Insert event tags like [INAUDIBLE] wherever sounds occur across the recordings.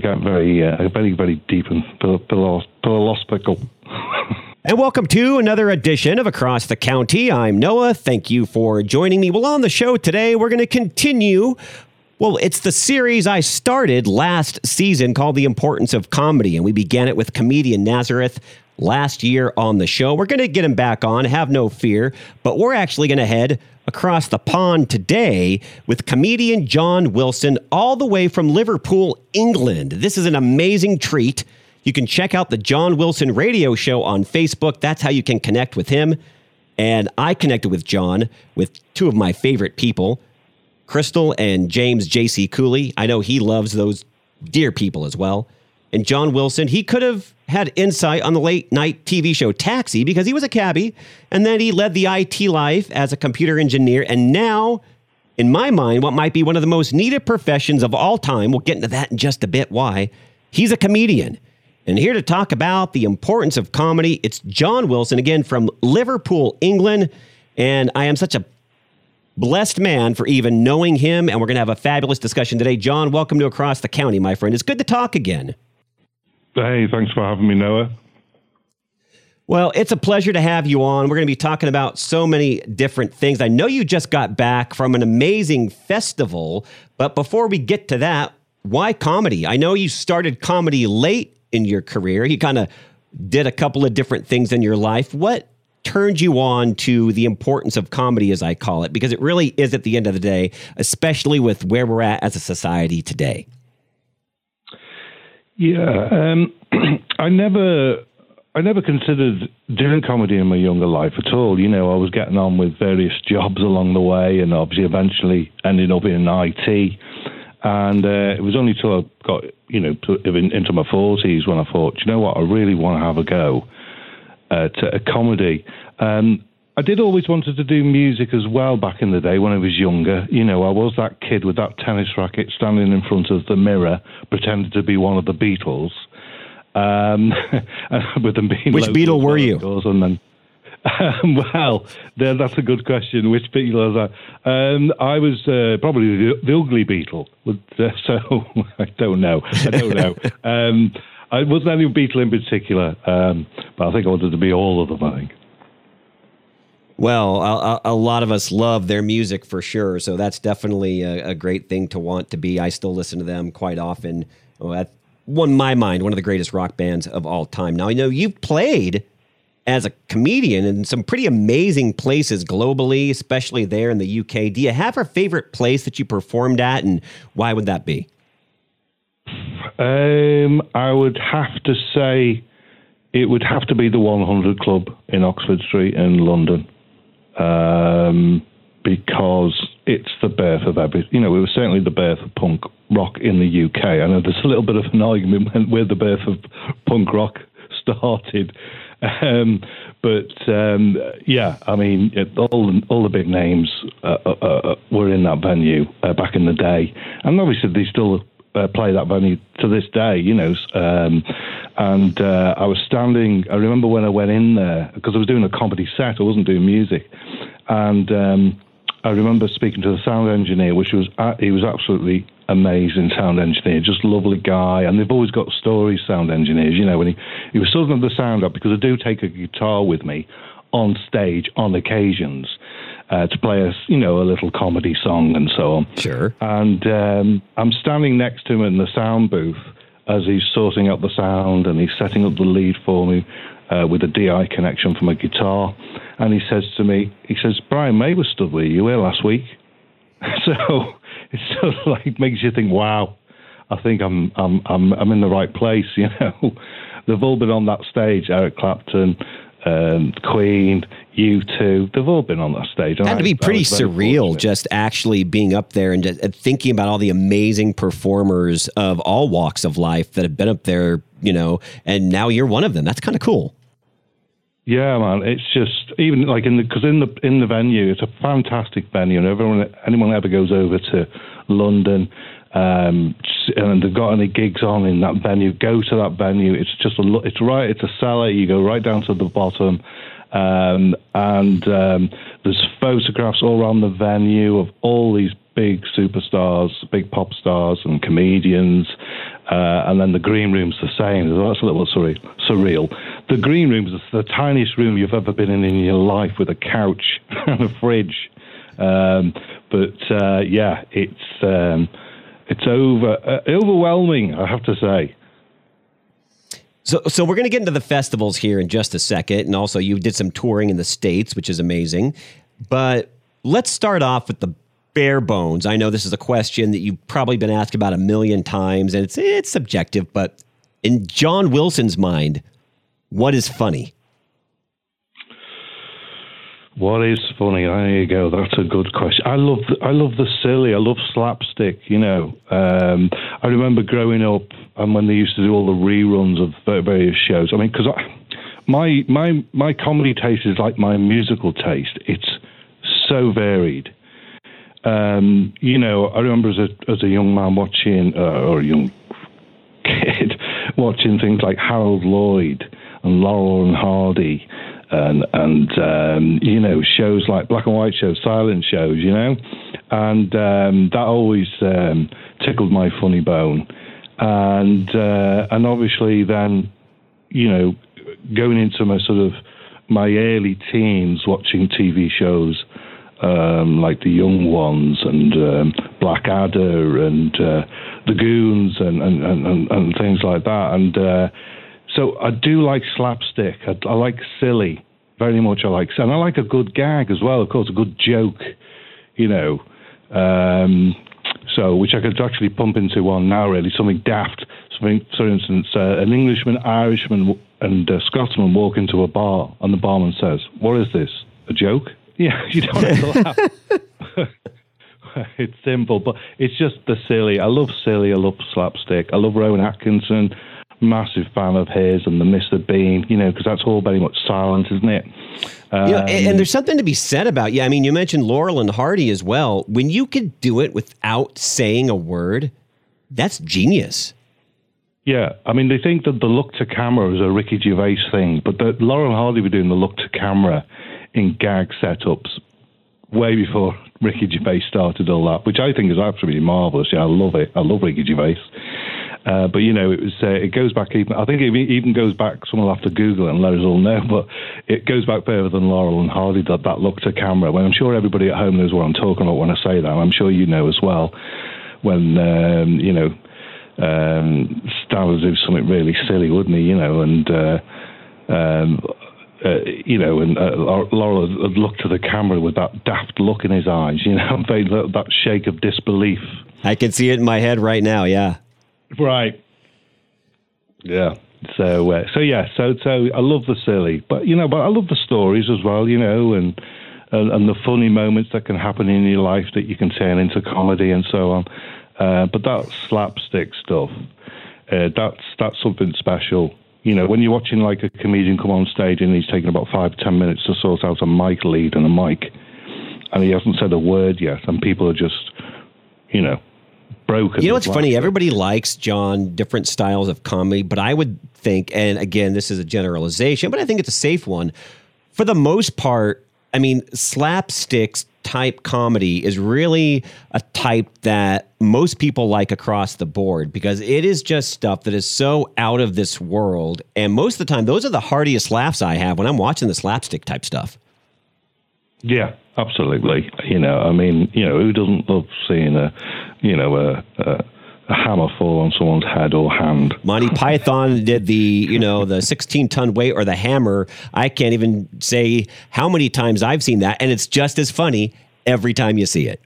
get very, uh, very, very deep and philosophical. [LAUGHS] And welcome to another edition of Across the County. I'm Noah. Thank you for joining me. Well, on the show today, we're going to continue. Well, it's the series I started last season called The Importance of Comedy, and we began it with comedian Nazareth last year on the show. We're going to get him back on, have no fear, but we're actually going to head across the pond today with comedian John Wilson, all the way from Liverpool, England. This is an amazing treat. You can check out the John Wilson radio show on Facebook. That's how you can connect with him. And I connected with John with two of my favorite people, Crystal and James J.C. Cooley. I know he loves those dear people as well. And John Wilson, he could have had insight on the late night TV show Taxi because he was a cabbie. And then he led the IT life as a computer engineer. And now, in my mind, what might be one of the most needed professions of all time, we'll get into that in just a bit why, he's a comedian. And here to talk about the importance of comedy, it's John Wilson, again from Liverpool, England. And I am such a blessed man for even knowing him. And we're going to have a fabulous discussion today. John, welcome to Across the County, my friend. It's good to talk again. Hey, thanks for having me, Noah. Well, it's a pleasure to have you on. We're going to be talking about so many different things. I know you just got back from an amazing festival, but before we get to that, why comedy? I know you started comedy late in your career. You kind of did a couple of different things in your life. What turned you on to the importance of comedy, as I call it? Because it really is at the end of the day, especially with where we're at as a society today. Yeah, um, [CLEARS THROAT] I never, I never considered doing comedy in my younger life at all. You know, I was getting on with various jobs along the way, and obviously eventually ending up in IT. And uh, it was only till I got, you know, into my forties when I thought, you know what, I really want to have a go at a comedy. Um, I did always wanted to do music as well back in the day when I was younger. You know, I was that kid with that tennis racket standing in front of the mirror, pretending to be one of the Beatles. Um, [LAUGHS] with them being which Beatle were you? And then, um, well, that's a good question. Which Beatle was I? Um, I was uh, probably the, the, ugly Beatle. Uh, [LAUGHS] so I don't know. I don't know. [LAUGHS] um, I wasn't any Beatle in particular, um, but I think I wanted to be all of them. I think. Well, a, a, lot of us love their music for sure, so that's definitely a, a, great thing to want to be. I still listen to them quite often. Well, that won my mind, one of the greatest rock bands of all time. Now I know you've played as a comedian in some pretty amazing places globally, especially there in the UK. Do you have a favorite place that you performed at, and why would that be? Um, I would have to say it would have to be the 100 Club in Oxford Street in London um, because it's the birth of every. You know, it was certainly the birth of punk rock in the UK. I know there's a little bit of an argument where the birth of punk rock [LAUGHS] started. Um, but um, yeah, I mean, it, all all the big names uh, uh, uh, were in that venue uh, back in the day, and obviously they still uh, play that venue to this day. You know, um, and uh, I was standing. I remember when I went in there because I was doing a comedy set. I wasn't doing music, and um, I remember speaking to the sound engineer, which was uh, he was absolutely amazing sound engineer, just lovely guy. And they've always got stories, sound engineers. You know, when he he was sorting the sound up because I do take a guitar with me on stage on occasions. Uh, to play us, you know, a little comedy song and so on. Sure. And um, I'm standing next to him in the sound booth, as he's sorting out the sound and he's setting up the lead for me uh, with a DI connection from a guitar. And he says to me, he says, Brian May was stood with you here last week. [LAUGHS] so it sort of like makes you think, wow, I think I'm I'm I'm I'm in the right place. [LAUGHS] You know, they've all been on that stage. Eric Clapton, um, Queen, U2, they've all been on that stage. It had to be pretty surreal just actually being up there and just thinking about all the amazing performers of all walks of life that have been up there, you know, and now you're one of them. That's kind of cool. Yeah, man, it's just even like in the because in the in the venue, it's a fantastic venue, and everyone anyone ever goes over to London um, and they've got any gigs on in that venue, go to that venue. It's just a it's right. It's a cellar. You go right down to the bottom, um, and um, there's photographs all around the venue of all these big superstars, big pop stars, and comedians. Uh, and then the green room's the same. That's a little surreal. surreal. The green room's the tiniest room you've ever been in in your life with a couch [LAUGHS] and a fridge. Um, but uh, yeah, it's um, it's over uh, overwhelming. I have to say. So, so we're going to get into the festivals here in just a second, and also you did some touring in the states, which is amazing. But let's start off with the bare bones. I know this is a question that you've probably been asked about a million times, and it's it's subjective. But in John Wilson's mind, what is funny? What is funny? There you go. That's a good question. I love I love the silly. I love slapstick. You know, um, I remember growing up and when they used to do all the reruns of various shows. I mean, because my my my comedy taste is like my musical taste. It's so varied. Um, you know, I remember as a as a young man watching uh, or a young kid [LAUGHS] watching things like Harold Lloyd and Laurel and Hardy and and um, you know shows like black and white shows, silent shows, you know, and um, that always um, tickled my funny bone, and uh, and obviously then, you know, going into my sort of my early teens, watching TV shows. Um, like the young ones and um, Blackadder and uh, the Goons and, and, and, and, things like that. And uh, so I do like slapstick. I, I, like silly very much. I like, and I like a good gag as well. Of course, a good joke, you know. Um, so, which I could actually pump into one now. Really, something daft. Something, for instance, uh, an Englishman, Irishman, and a Scotsman walk into a bar, and the barman says, "What is this? A joke?" [LAUGHS] Yeah, you don't have to laugh. [LAUGHS] it's simple, but it's just the silly. I love silly. I love slapstick. I love Rowan Atkinson massive fan of his and the Mr. Bean, you know, because that's all very much silent, isn't it? Um, you know, and, and, there's something to be said about, yeah, I mean, you mentioned Laurel and Hardy as well. When you can do it without saying a word, that's genius. Yeah, I mean, they think that the look to camera is a Ricky Gervais thing, but the, Laurel and Hardy were doing the look to camera in gag setups way before Ricky Gervais started all that, which I think is absolutely marvelous. Yeah, I love it. I love Ricky Gervais. Uh, but you know, it was uh, it goes back even. I think it even goes back. Someone will have to Google it and let us all know. But it goes back further than Laurel and Hardy. That that look to camera. When I'm sure everybody at home knows what I'm talking about when I say that. I'm sure you know as well. When um, you know, um, Stan would do something really silly, wouldn't he? You know, and. Uh, um, uh, you know, and uh, Laurel would look to the camera with that daft look in his eyes, you know, [LAUGHS] that shake of disbelief. I can see it in my head right now. Yeah. Right. Yeah. So uh, so yeah. So so I love the silly, but you know, but I love the stories as well. You know, and and, and the funny moments that can happen in your life that you can turn into comedy and so on. Uh, but that slapstick stuff, uh, that's that's something special. You know, when you're watching like a comedian come on stage and he's taking about five ten minutes to sort out a mic lead and a mic, and he hasn't said a word yet, and people are just, you know, broken. You know what's funny? Everybody likes John different styles of comedy, but I would think, and again, this is a generalization, but I think it's a safe one. For the most part, I mean, slapsticks type comedy is really a type that most people like across the board because it is just stuff that is so out of this world. And most of the time, those are the heartiest laughs I have when I'm watching the slapstick type stuff. Yeah, absolutely. You know, I mean, you know, who doesn't love seeing a, you know, a, a a hammer fall on someone's head or hand. Monty Python did the, you know, the 16 ton weight or the hammer. I can't even say how many times I've seen that, and it's just as funny every time you see it.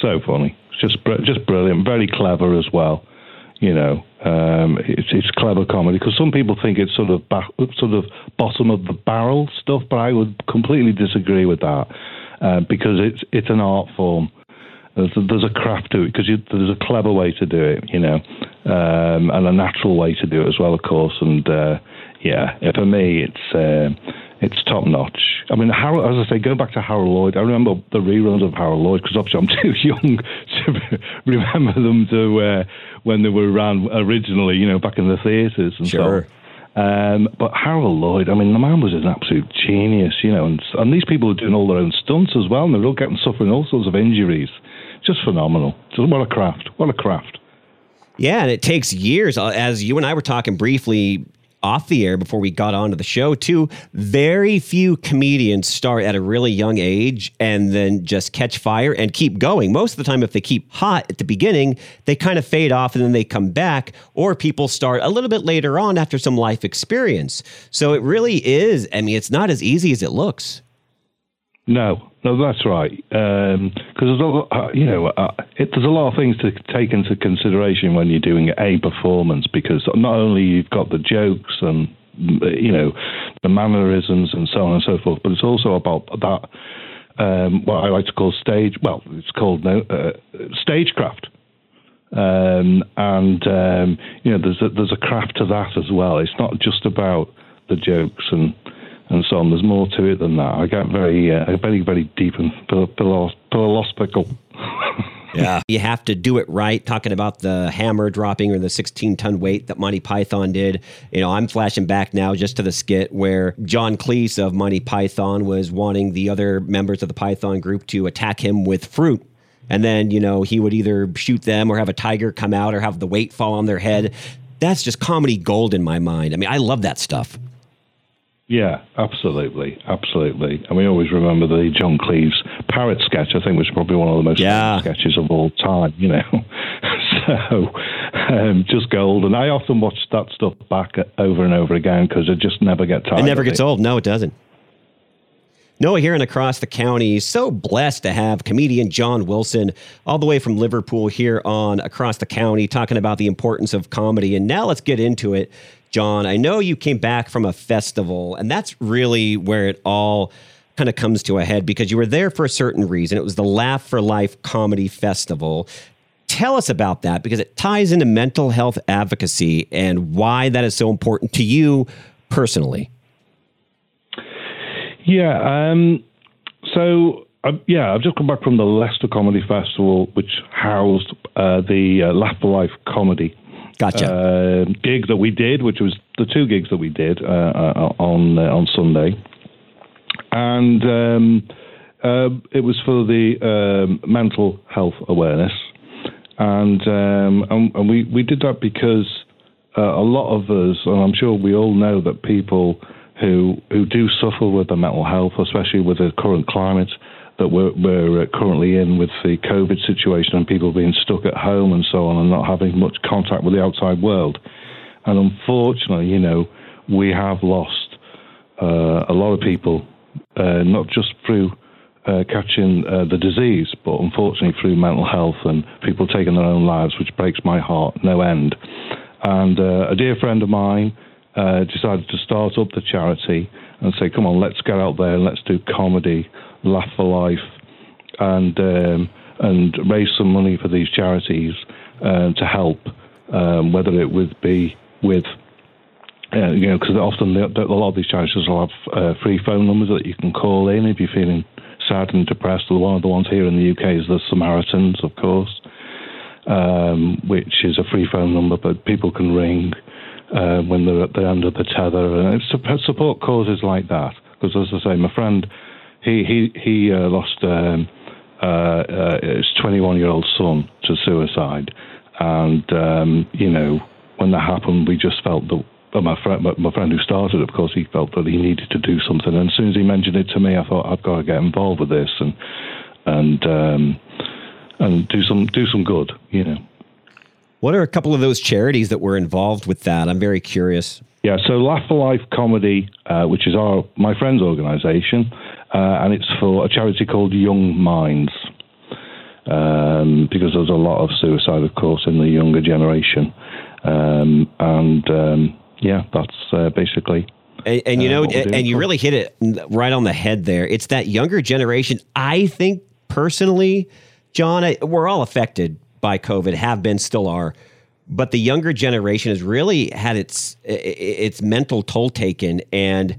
So funny, just just brilliant, very clever as well. You know, um, it's it's clever comedy because some people think it's sort of ba- sort of bottom of the barrel stuff, but I would completely disagree with that uh, because it's it's an art form. There's a, there's a craft to it because there's a clever way to do it, you know, um, and a natural way to do it as well, of course. And uh, yeah, for me, it's uh, it's top notch. I mean, Harold, as I say, going back to Harold Lloyd, I remember the reruns of Harold Lloyd because obviously I'm [LAUGHS] too young to remember them to uh, when they were around originally, you know, back in the theatres and sure. so. Um, but Harold Lloyd, I mean, the man was an absolute genius, you know, and, and these people are doing all their own stunts as well, and they're all getting suffering all sorts of injuries. Just phenomenal. Just what a craft! What a craft! Yeah, and it takes years. Uh, as you and I were talking briefly off the air before we got onto the show too very few comedians start at a really young age and then just catch fire and keep going most of the time if they keep hot at the beginning they kind of fade off and then they come back or people start a little bit later on after some life experience so it really is i mean it's not as easy as it looks no, no, that's right. Because um, there's a lot, uh, you know, uh, it, there's a lot of things to take into consideration when you're doing a performance. Because not only you've got the jokes and you know the mannerisms and so on and so forth, but it's also about that um, what I like to call stage. Well, it's called no, uh, stagecraft. Um, and um, you know, there's a, there's a craft to that as well. It's not just about the jokes and and so on. There's more to it than that. I get very, uh, very, very deep and philosophical. [LAUGHS] yeah, you have to do it right. Talking about the hammer dropping or the 16 ton weight that Monty Python did. You know, I'm flashing back now just to the skit where John Cleese of Monty Python was wanting the other members of the Python group to attack him with fruit. And then, you know, he would either shoot them or have a tiger come out or have the weight fall on their head. That's just comedy gold in my mind. I mean, I love that stuff. Yeah, absolutely, absolutely. And we always remember the John Cleese parrot sketch. I think was probably one of the most yeah. sketches of all time. You know, [LAUGHS] so um, just gold. And I often watch that stuff back over and over again because it just never gets tired. It never gets it. old. No, it doesn't. Noah here and across the county. So blessed to have comedian John Wilson all the way from Liverpool here on across the county talking about the importance of comedy. And now let's get into it. John, I know you came back from a festival, and that's really where it all kind of comes to a head because you were there for a certain reason. It was the Laugh for Life Comedy Festival. Tell us about that because it ties into mental health advocacy and why that is so important to you personally. Yeah. Um, so, uh, yeah, I've just come back from the Leicester Comedy Festival, which housed uh, the uh, Laugh for Life comedy Gotcha. Uh, gig that we did, which was the two gigs that we did uh, uh on on Sunday, and um, it was for the um, mental health awareness, and um, and, and, we we did that because a lot of us, and I'm sure we all know that people who who do suffer with their mental health, especially with the current climate, that we're, we're uh, currently in with the COVID situation and people being stuck at home and so on and not having much contact with the outside world. And unfortunately, you know, we have lost uh, a lot of people, uh, not just through uh, catching uh, the disease, but unfortunately through mental health and people taking their own lives, which breaks my heart no end. And uh, a dear friend of mine decided to start up the charity and say, come on, let's get out there and let's do comedy Laugh for Life, and um, and raise some money for these charities uh, to help, um, whether it would be with. Uh, you know, because often a lot of these charities will have uh, free phone numbers that you can call in if you're feeling sad and depressed. One of the ones here in the UK is the Samaritans, of course, um, which is a free phone number, but people can ring uh, when they're at the end of the tether. And support causes like that. Because as I say, my friend he he he uh, lost um, uh, uh, his 21 year old son to suicide, and um, you know when that happened, we just felt that. my friend, my friend who started, of course, he felt that he needed to do something. And as soon as he mentioned it to me, I thought I've got to get involved with this and and um, and do some do some good, you know. What are a couple of those charities that were involved with that? I'm very curious. Yeah, so Laugh for Life Comedy, uh, which is our my friend's organisation, uh, and it's for a charity called Young Minds. Um, because there's a lot of suicide, of course, in the younger generation, um, and um, yeah, that's uh, basically. And, and you uh, know, and you really hit it right on the head there. It's that younger generation. I think personally, John, I, we're all affected by COVID, have been, still are but the younger generation has really had its its mental toll taken and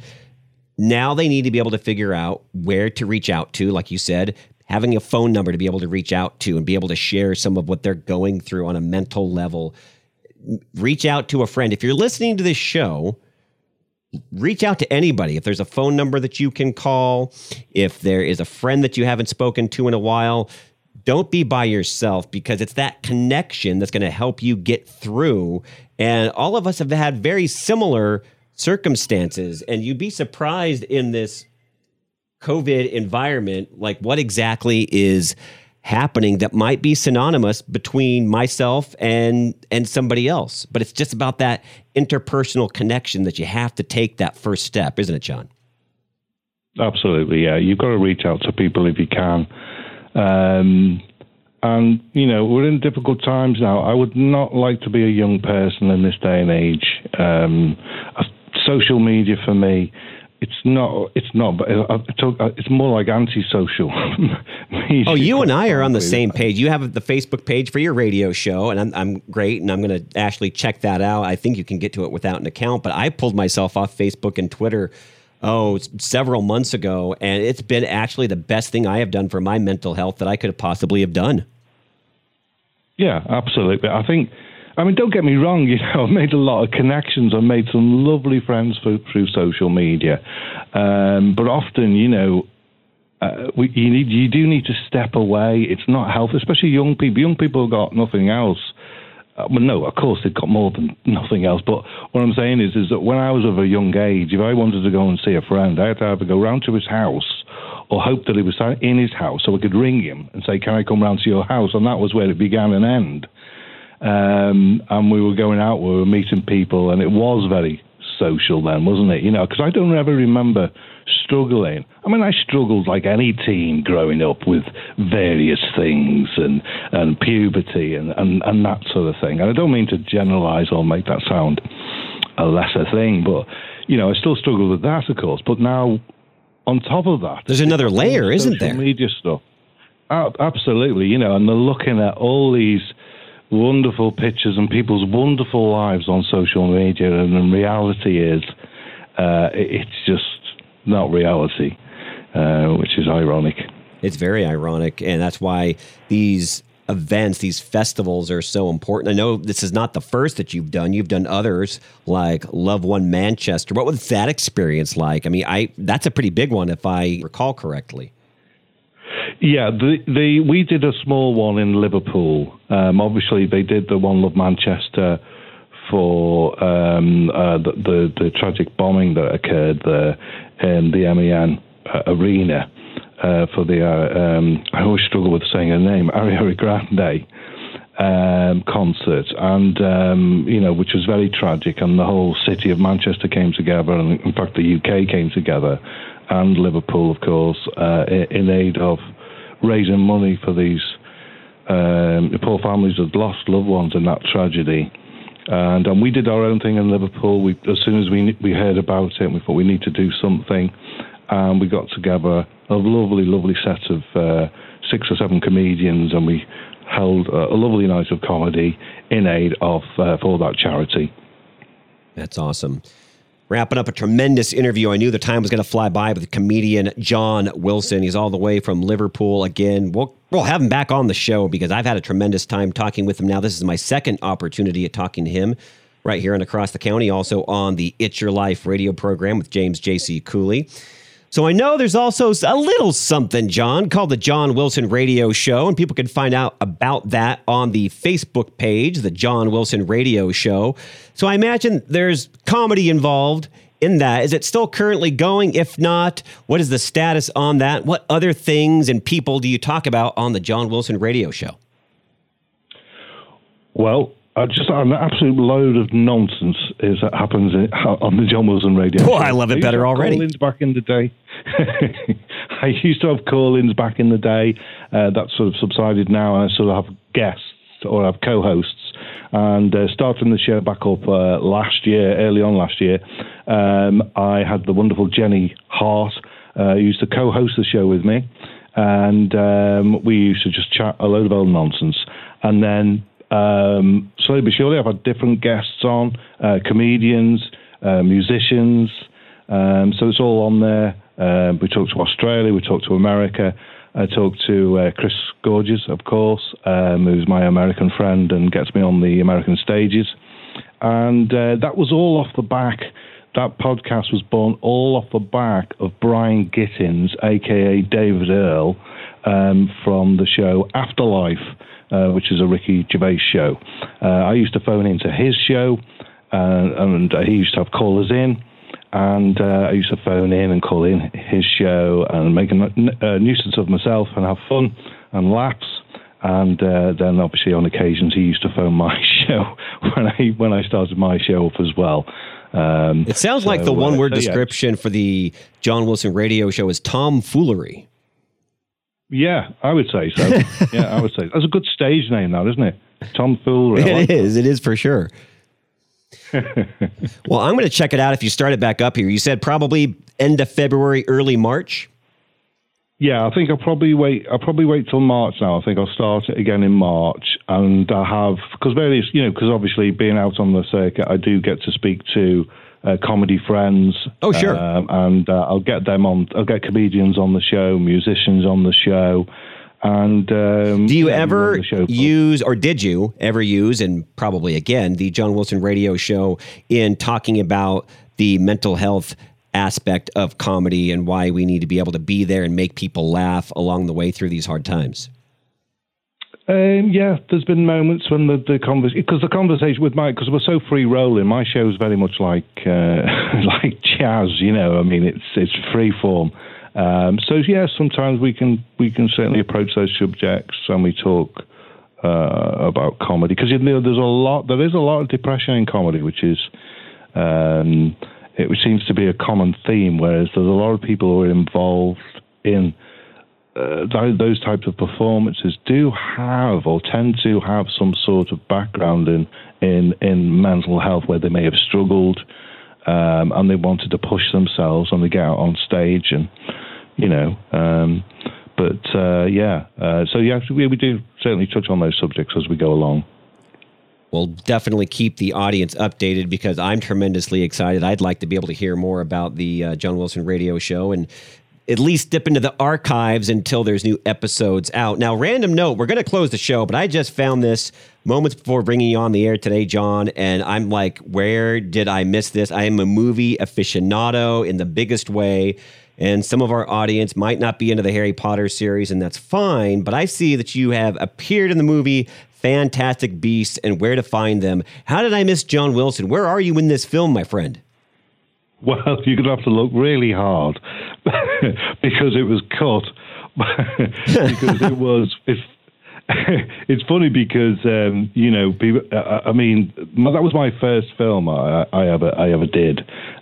now they need to be able to figure out where to reach out to, like you said, having a phone number to be able to reach out to and be able to share some of what they're going through on a mental level. Reach out to a friend. If you're listening to this show, reach out to anybody. If there's a phone number that you can call, if there is a friend that you haven't spoken to in a while, don't be by yourself because it's that connection that's going to help you get through. And all of us have had very similar circumstances, and you'd be surprised in this COVID environment, like what exactly is happening that might be synonymous between myself and and somebody else. But it's just about that interpersonal connection that you have to take that first step isn't it john? Absolutely yeah. You've got to reach out to people if you can. Um, and you know we're in difficult times now. I would not like to be a young person in this day and age. Um, social media for me it's not. It's not. But uh, it's more like antisocial. [LAUGHS] oh, you and I are on the same page. You have the Facebook page for your radio show, and I'm, I'm great, and I'm going to actually check that out. I think you can get to it without an account, but I pulled myself off Facebook and Twitter. Oh, several months ago, and it's been actually the best thing I have done for my mental health that I could have possibly have done. Yeah, absolutely. I think I mean, don't get me wrong. [LAUGHS] You know, I've made a lot of connections. I've made some lovely friends through, through social media, um, but often, you know, uh, we, you need you do need to step away. It's not healthy, especially young people. Young people have got nothing else. Uh, well, no, of course they've got more than [LAUGHS] nothing else. But what I'm saying is, is that when I was of a young age, if I wanted to go and see a friend, I had to either go round to his house or hope that he was in his house so I could ring him and say, "Can I come round to your house?" And that was where it began and end. Um, and we were going out, we were meeting people, and it was very social then, wasn't it? You know, because I don't ever remember struggling. I mean, I struggled like any teen growing up with various things and, and puberty and, and, and that sort of thing. And I don't mean to generalize or make that sound a lesser thing, but, you know, I still struggle with that, of course. But now, on top of that, there's another layer, isn't there? Media stuff. Absolutely, you know, and they're looking at all these wonderful pictures and people's wonderful lives on social media, and the reality is, uh, it's just not reality, uh, which is ironic. It's very ironic, and that's why these events, these festivals are so important. I know this is not the first that you've done. You've done others like Love One Manchester. What was that experience like? I mean, I that's a pretty big one if I recall correctly. Yeah, the, the we did a small one in Liverpool. Um, obviously, they did the one Love Manchester for um, uh, the, the, the tragic bombing that occurred there in the MEN uh, arena uh, for the uh, um, I always struggle with saying her name [LAUGHS] Ariana Grande um, concert, and um, you know, which was very tragic, and the whole city of Manchester came together, and in fact, the UK came together, and Liverpool, of course, uh, in aid of raising money for these um, poor families that lost loved ones in that tragedy. And, and we did our own thing in Liverpool. We, as soon as we we heard about it, we thought we need to do something, and we got together a lovely, lovely set of uh, six or seven comedians, and we held a, a lovely night of comedy in aid of uh, for that charity. That's awesome wrapping up a tremendous interview. I knew the time was going to fly by with comedian John Wilson. He's all the way from Liverpool again. We'll, we'll have him back on the show because I've had a tremendous time talking with him now. This is my second opportunity at talking to him right here and across the county, also on the It's Your Life radio program with James J.C. Cooley. So I know there's also a little something, John, called the John Wilson Radio Show, and people can find out about that on the Facebook page, the John Wilson Radio Show. So I imagine there's comedy involved in that. Is it still currently going? If not, what is the status on that? What other things and people do you talk about on the John Wilson Radio Show? Well, uh, just an absolute load of nonsense is that happens in, [LAUGHS] on the John Wilson radio. Oh, I love it better already. Call-ins back in the day. [LAUGHS] I used to have call-ins back in the day. Uh, that sort of subsided now, and I sort of have guests or have co-hosts. And uh, starting the show back up uh, last year, early on last year, um, I had the wonderful Jenny Hart uh, used to co-host the show with me, and um, we used to just chat a load of old nonsense. And then um, slowly but surely, I've had different guests on, uh, comedians, uh, musicians. Um, so it's all on there. Um, we talked to Australia, we talked to America. I talked to uh, Chris Gorges, of course, um, who's my American friend and gets me on the American stages. And uh, that was all off the back. That podcast was born all off the back of Brian Gittins, aka David Earl, um, from the show Afterlife, uh, which is a Ricky Gervais show. Uh, I used to phone into his show, uh, and he used to have callers in. And uh, I used to phone in and call in his show and make a, a nuisance of myself and have fun and laughs. And uh, then, obviously, on occasions, he used to phone my [LAUGHS] show when I when I started my show up as well. Um, it sounds so, like the one word uh, so description yeah. for the John Wilson radio show is tomfoolery. Yeah, I would say so. [LAUGHS] yeah, I would say that's a good stage name, though, isn't it? Tomfoolery. It like is. It is for sure. [LAUGHS] well, I'm going to check it out if you start it back up here. You said probably end of February, early March. Yeah, I think I'll probably wait. I'll probably wait till March now. I think I'll start it again in March, and I have because various, you know, because obviously being out on the circuit, I do get to speak to uh, comedy friends. Oh, sure. Um, and uh, I'll get them on. I'll get comedians on the show, musicians on the show. And um, do you ever use, or did you ever use, and probably again, the John Wilson Radio Show in talking about the mental health aspect of comedy and why we need to be able to be there and make people laugh along the way through these hard times? Um, yeah, there's been moments when the, the conversation, because the conversation with Mike, because we're so free rolling, my show is very much like uh, [LAUGHS] like jazz, you know. I mean, it's it's free form. Um, so yeah, sometimes we can we can certainly approach those subjects and we talk uh, about comedy because you know there's a lot there is a lot of depression in comedy, which is um, it seems to be a common theme. Whereas there's a lot of people who are involved in uh, those types of performances do have or tend to have some sort of background in in, in mental health where they may have struggled um, and they wanted to push themselves and they get out on stage and you know um, but uh, yeah uh, so yeah we, we do certainly touch on those subjects as we go along we'll definitely keep the audience updated because I'm tremendously excited. I'd like to be able to hear more about the uh, John Wilson radio show and at least dip into the archives until there's new episodes out. Now, random note, we're going to close the show, but I just found this moments before bringing you on the air today, John, and I'm like, where did I miss this? I am a movie aficionado in the biggest way. And some of our audience might not be into the Harry Potter series, and that's fine. But I see that you have appeared in the movie Fantastic Beasts and Where to Find Them. How did I miss John Wilson? Where are you in this film, my friend? Well, [LAUGHS] you're going to have to look really hard [LAUGHS] because it was cut. [LAUGHS] because it was. It's, it's funny because um, you know, people, I, I mean, that was my first film I, I ever I ever did,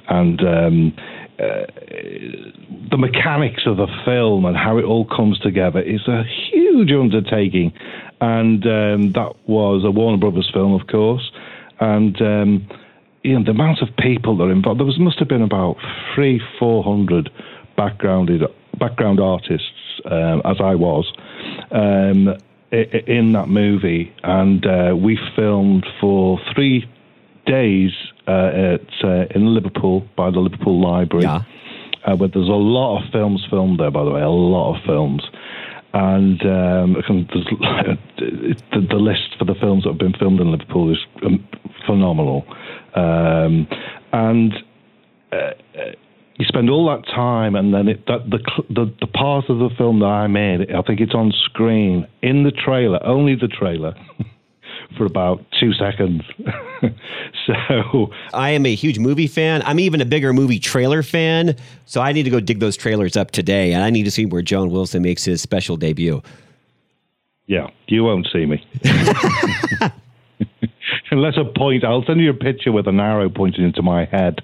and um, uh, the mechanics of the film and how it all comes together is a huge undertaking, and um, that was a Warner Brothers film, of course, and um, you know, the amount of people that are involved, there was, must have been about three, four hundred backgrounded background artists, um, as I was, um, in that movie, and uh, we filmed for three days uh, at uh, in Liverpool by the Liverpool Library, yeah. Uh, where there's a lot of films filmed there. By the way, a lot of films and um, [LAUGHS] the, the, list for the films that have been filmed in Liverpool is um, phenomenal. Um, and uh, you spend all that time, and then it, that, the, the the part of the film that I made, I think it's on screen in the trailer, only the trailer. [LAUGHS] for about two seconds. [LAUGHS] so I am a huge movie fan. I'm even a bigger movie trailer fan. So I need to go dig those trailers up today, and I need to see where John Wilson makes his special debut. Yeah, you won't see me. [LAUGHS] Unless a point, I'll send you a picture with an arrow pointing into my head.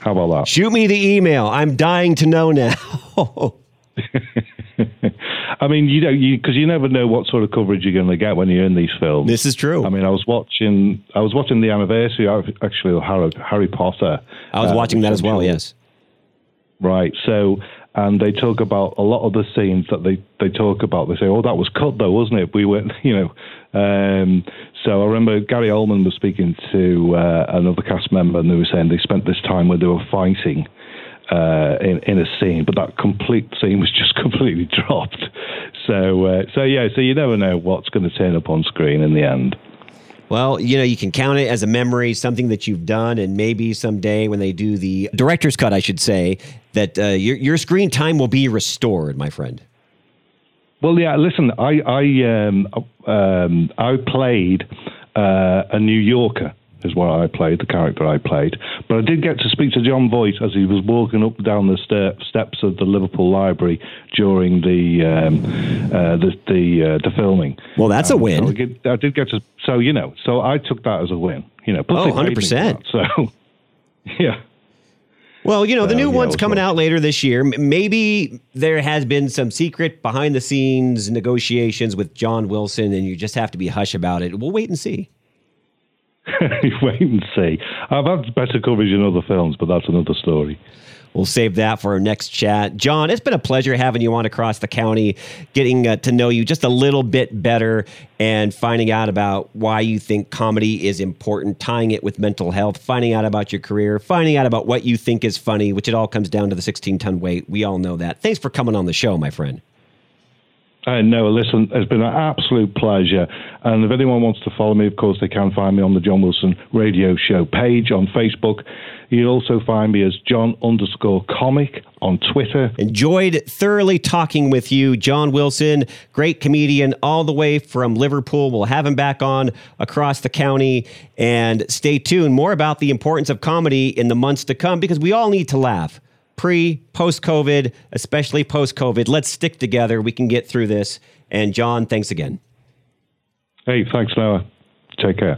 How about that? Shoot me the email. I'm dying to know now. [LAUGHS] [LAUGHS] I mean, you know, because you, you, never know what sort of coverage you're going to get when you're in these films. This is true. I mean, I was watching, I was watching the anniversary actually of Harry, Harry Potter. I was uh, watching that as well. Yes. Right. So, and they talk about a lot of the scenes that they they talk about. They say, "Oh, that was cut though, wasn't it?" We went, [LAUGHS] you know. Um, so I remember Gary Oldman was speaking to uh, another cast member, and they were saying they spent this time where they were fighting uh, in in a scene, but that complete scene was just [LAUGHS] completely dropped. So uh, so yeah, so you never know what's going to turn up on screen in the end. Well, you know, you can count it as a memory, something that you've done, and maybe someday when they do the director's cut, I should say, that uh, your your screen time will be restored, my friend. Well, yeah. Listen, I I um, um, I played uh, a New Yorker is what I played, the character I played. But I did get to speak to Jon Voight as he was walking up and down the steps of the Liverpool Library during the um, uh, the the, uh, the, filming. Well, that's um, a win. So I, get, I, did get to, so you know, so I took that as a win. You know, plus oh, 100 percent. So, [LAUGHS] yeah. Well, you know, the new one's coming out later this year. Maybe there has been some secret behind the scenes negotiations with John Wilson, and you just have to be hush about it. We'll wait and see. [LAUGHS] wait and see. I've had better coverage in other films, but that's another story. We'll save that for our next chat. John, it's been a pleasure having you on across the county, getting uh, to know you just a little bit better and finding out about why you think comedy is important, tying it with mental health, finding out about your career, finding out about what you think is funny, which it all comes down to the 16 ton weight. We all know that. Thanks for coming on the show, my friend. Uh, no, listen, it's been an absolute pleasure. And if anyone wants to follow me, of course, they can find me on the John Wilson Radio Show page on Facebook. You'll also find me as John underscore comic on Twitter. Enjoyed thoroughly talking with you, John Wilson, great comedian all the way from Liverpool. We'll have him back on across the county. And stay tuned. More about the importance of comedy in the months to come because we all need to laugh pre, post COVID, especially post COVID. Let's stick together. We can get through this. And John, thanks again. Hey, thanks, Noah. Take care.